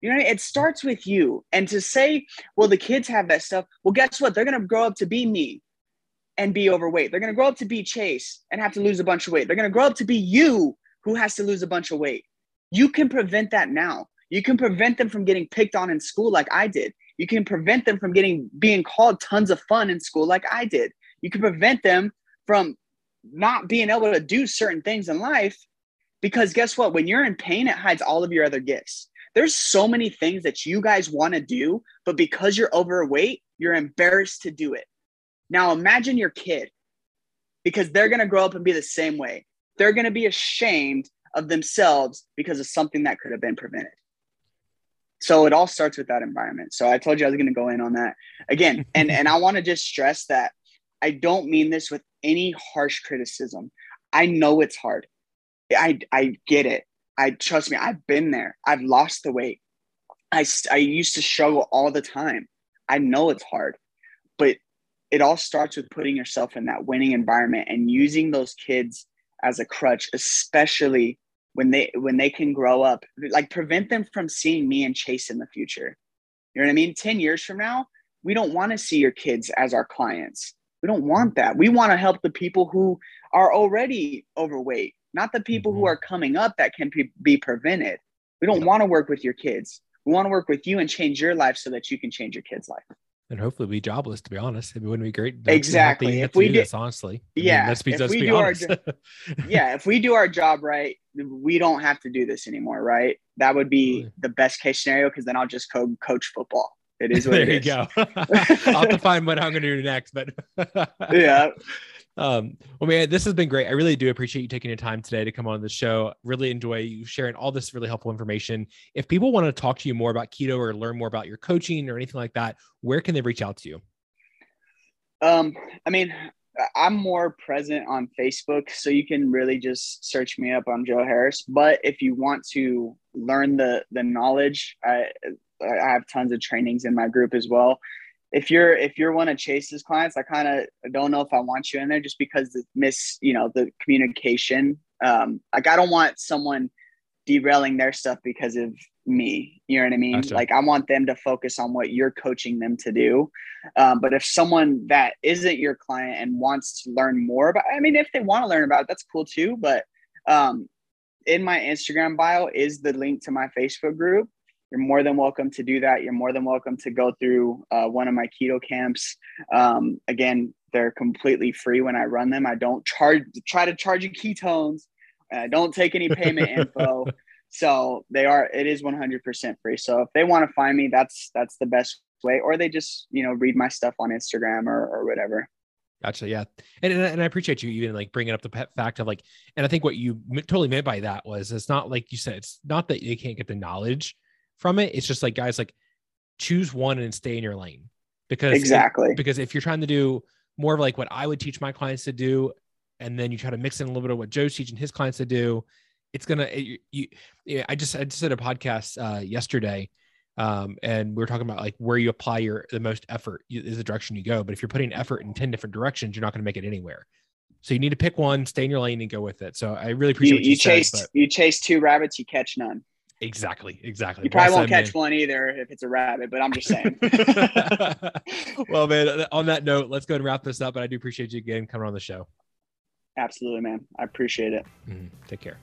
You know, it starts with you. And to say, well, the kids have that stuff. Well, guess what? They're going to grow up to be me and be overweight. They're going to grow up to be Chase and have to lose a bunch of weight. They're going to grow up to be you who has to lose a bunch of weight. You can prevent that now. You can prevent them from getting picked on in school like I did. You can prevent them from getting being called tons of fun in school like I did. You can prevent them from not being able to do certain things in life because guess what? When you're in pain, it hides all of your other gifts. There's so many things that you guys want to do, but because you're overweight, you're embarrassed to do it. Now imagine your kid because they're going to grow up and be the same way. They're going to be ashamed of themselves because of something that could have been prevented. So it all starts with that environment. So I told you I was going to go in on that again. And and I want to just stress that I don't mean this with any harsh criticism. I know it's hard. I I get it. I trust me. I've been there. I've lost the weight. I I used to struggle all the time. I know it's hard. But it all starts with putting yourself in that winning environment and using those kids as a crutch, especially when they when they can grow up like prevent them from seeing me and chase in the future you know what i mean 10 years from now we don't want to see your kids as our clients we don't want that we want to help the people who are already overweight not the people mm-hmm. who are coming up that can be, be prevented we don't want to work with your kids we want to work with you and change your life so that you can change your kids life and hopefully be jobless. To be honest, it wouldn't be great. Exactly. If we do this, honestly, yeah. I mean, let's be, if let's we be do honest. Our, yeah, if we do our job right, we don't have to do this anymore, right? That would be really? the best case scenario because then I'll just co- coach football. It is what there it you go. I'll have to find what I'm going to do next, but yeah. Um, well, man, this has been great. I really do appreciate you taking your time today to come on the show. Really enjoy you sharing all this really helpful information. If people want to talk to you more about keto or learn more about your coaching or anything like that, where can they reach out to you? Um, I mean, I'm more present on Facebook, so you can really just search me up on Joe Harris. But if you want to learn the the knowledge, I I have tons of trainings in my group as well if you're if you're one of Chase's clients, I kind of don't know if I want you in there just because the miss, you know, the communication. Um, like I don't want someone derailing their stuff because of me. You know what I mean? Gotcha. Like I want them to focus on what you're coaching them to do. Um, but if someone that isn't your client and wants to learn more about, I mean, if they want to learn about it, that's cool too. But um, in my Instagram bio is the link to my Facebook group you're more than welcome to do that. You're more than welcome to go through uh, one of my keto camps. Um, again, they're completely free when I run them. I don't charge, try to charge you ketones. I don't take any payment info. So they are, it is 100% free. So if they want to find me, that's, that's the best way, or they just, you know, read my stuff on Instagram or, or whatever. Gotcha. Yeah. And, and, and I appreciate you even like bringing up the fact of like, and I think what you totally meant by that was it's not like you said, it's not that they can't get the knowledge from it. It's just like guys like choose one and stay in your lane because exactly it, because if you're trying to do more of like what I would teach my clients to do, and then you try to mix in a little bit of what Joe's teaching his clients to do, it's gonna it, you, I just I just did a podcast uh, yesterday. Um, and we were talking about like where you apply your the most effort is the direction you go. But if you're putting effort in 10 different directions, you're not going to make it anywhere. So you need to pick one, stay in your lane and go with it. So I really appreciate you, you, you you chase two rabbits, you catch none. Exactly. Exactly. You probably well won't catch man. one either if it's a rabbit, but I'm just saying. well, man, on that note, let's go and wrap this up. But I do appreciate you again coming on the show. Absolutely, man. I appreciate it. Mm, take care.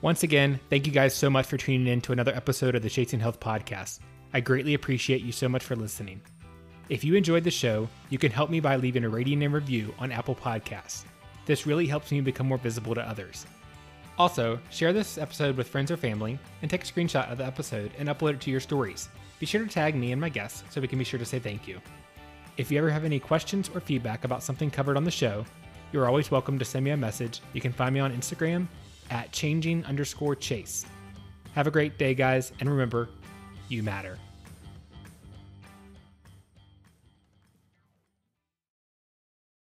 Once again, thank you guys so much for tuning in to another episode of the Chasing Health podcast. I greatly appreciate you so much for listening. If you enjoyed the show, you can help me by leaving a rating and review on Apple Podcasts. This really helps me become more visible to others. Also, share this episode with friends or family and take a screenshot of the episode and upload it to your stories. Be sure to tag me and my guests so we can be sure to say thank you. If you ever have any questions or feedback about something covered on the show, you're always welcome to send me a message. You can find me on Instagram at changing underscore chase. Have a great day, guys, and remember, you matter.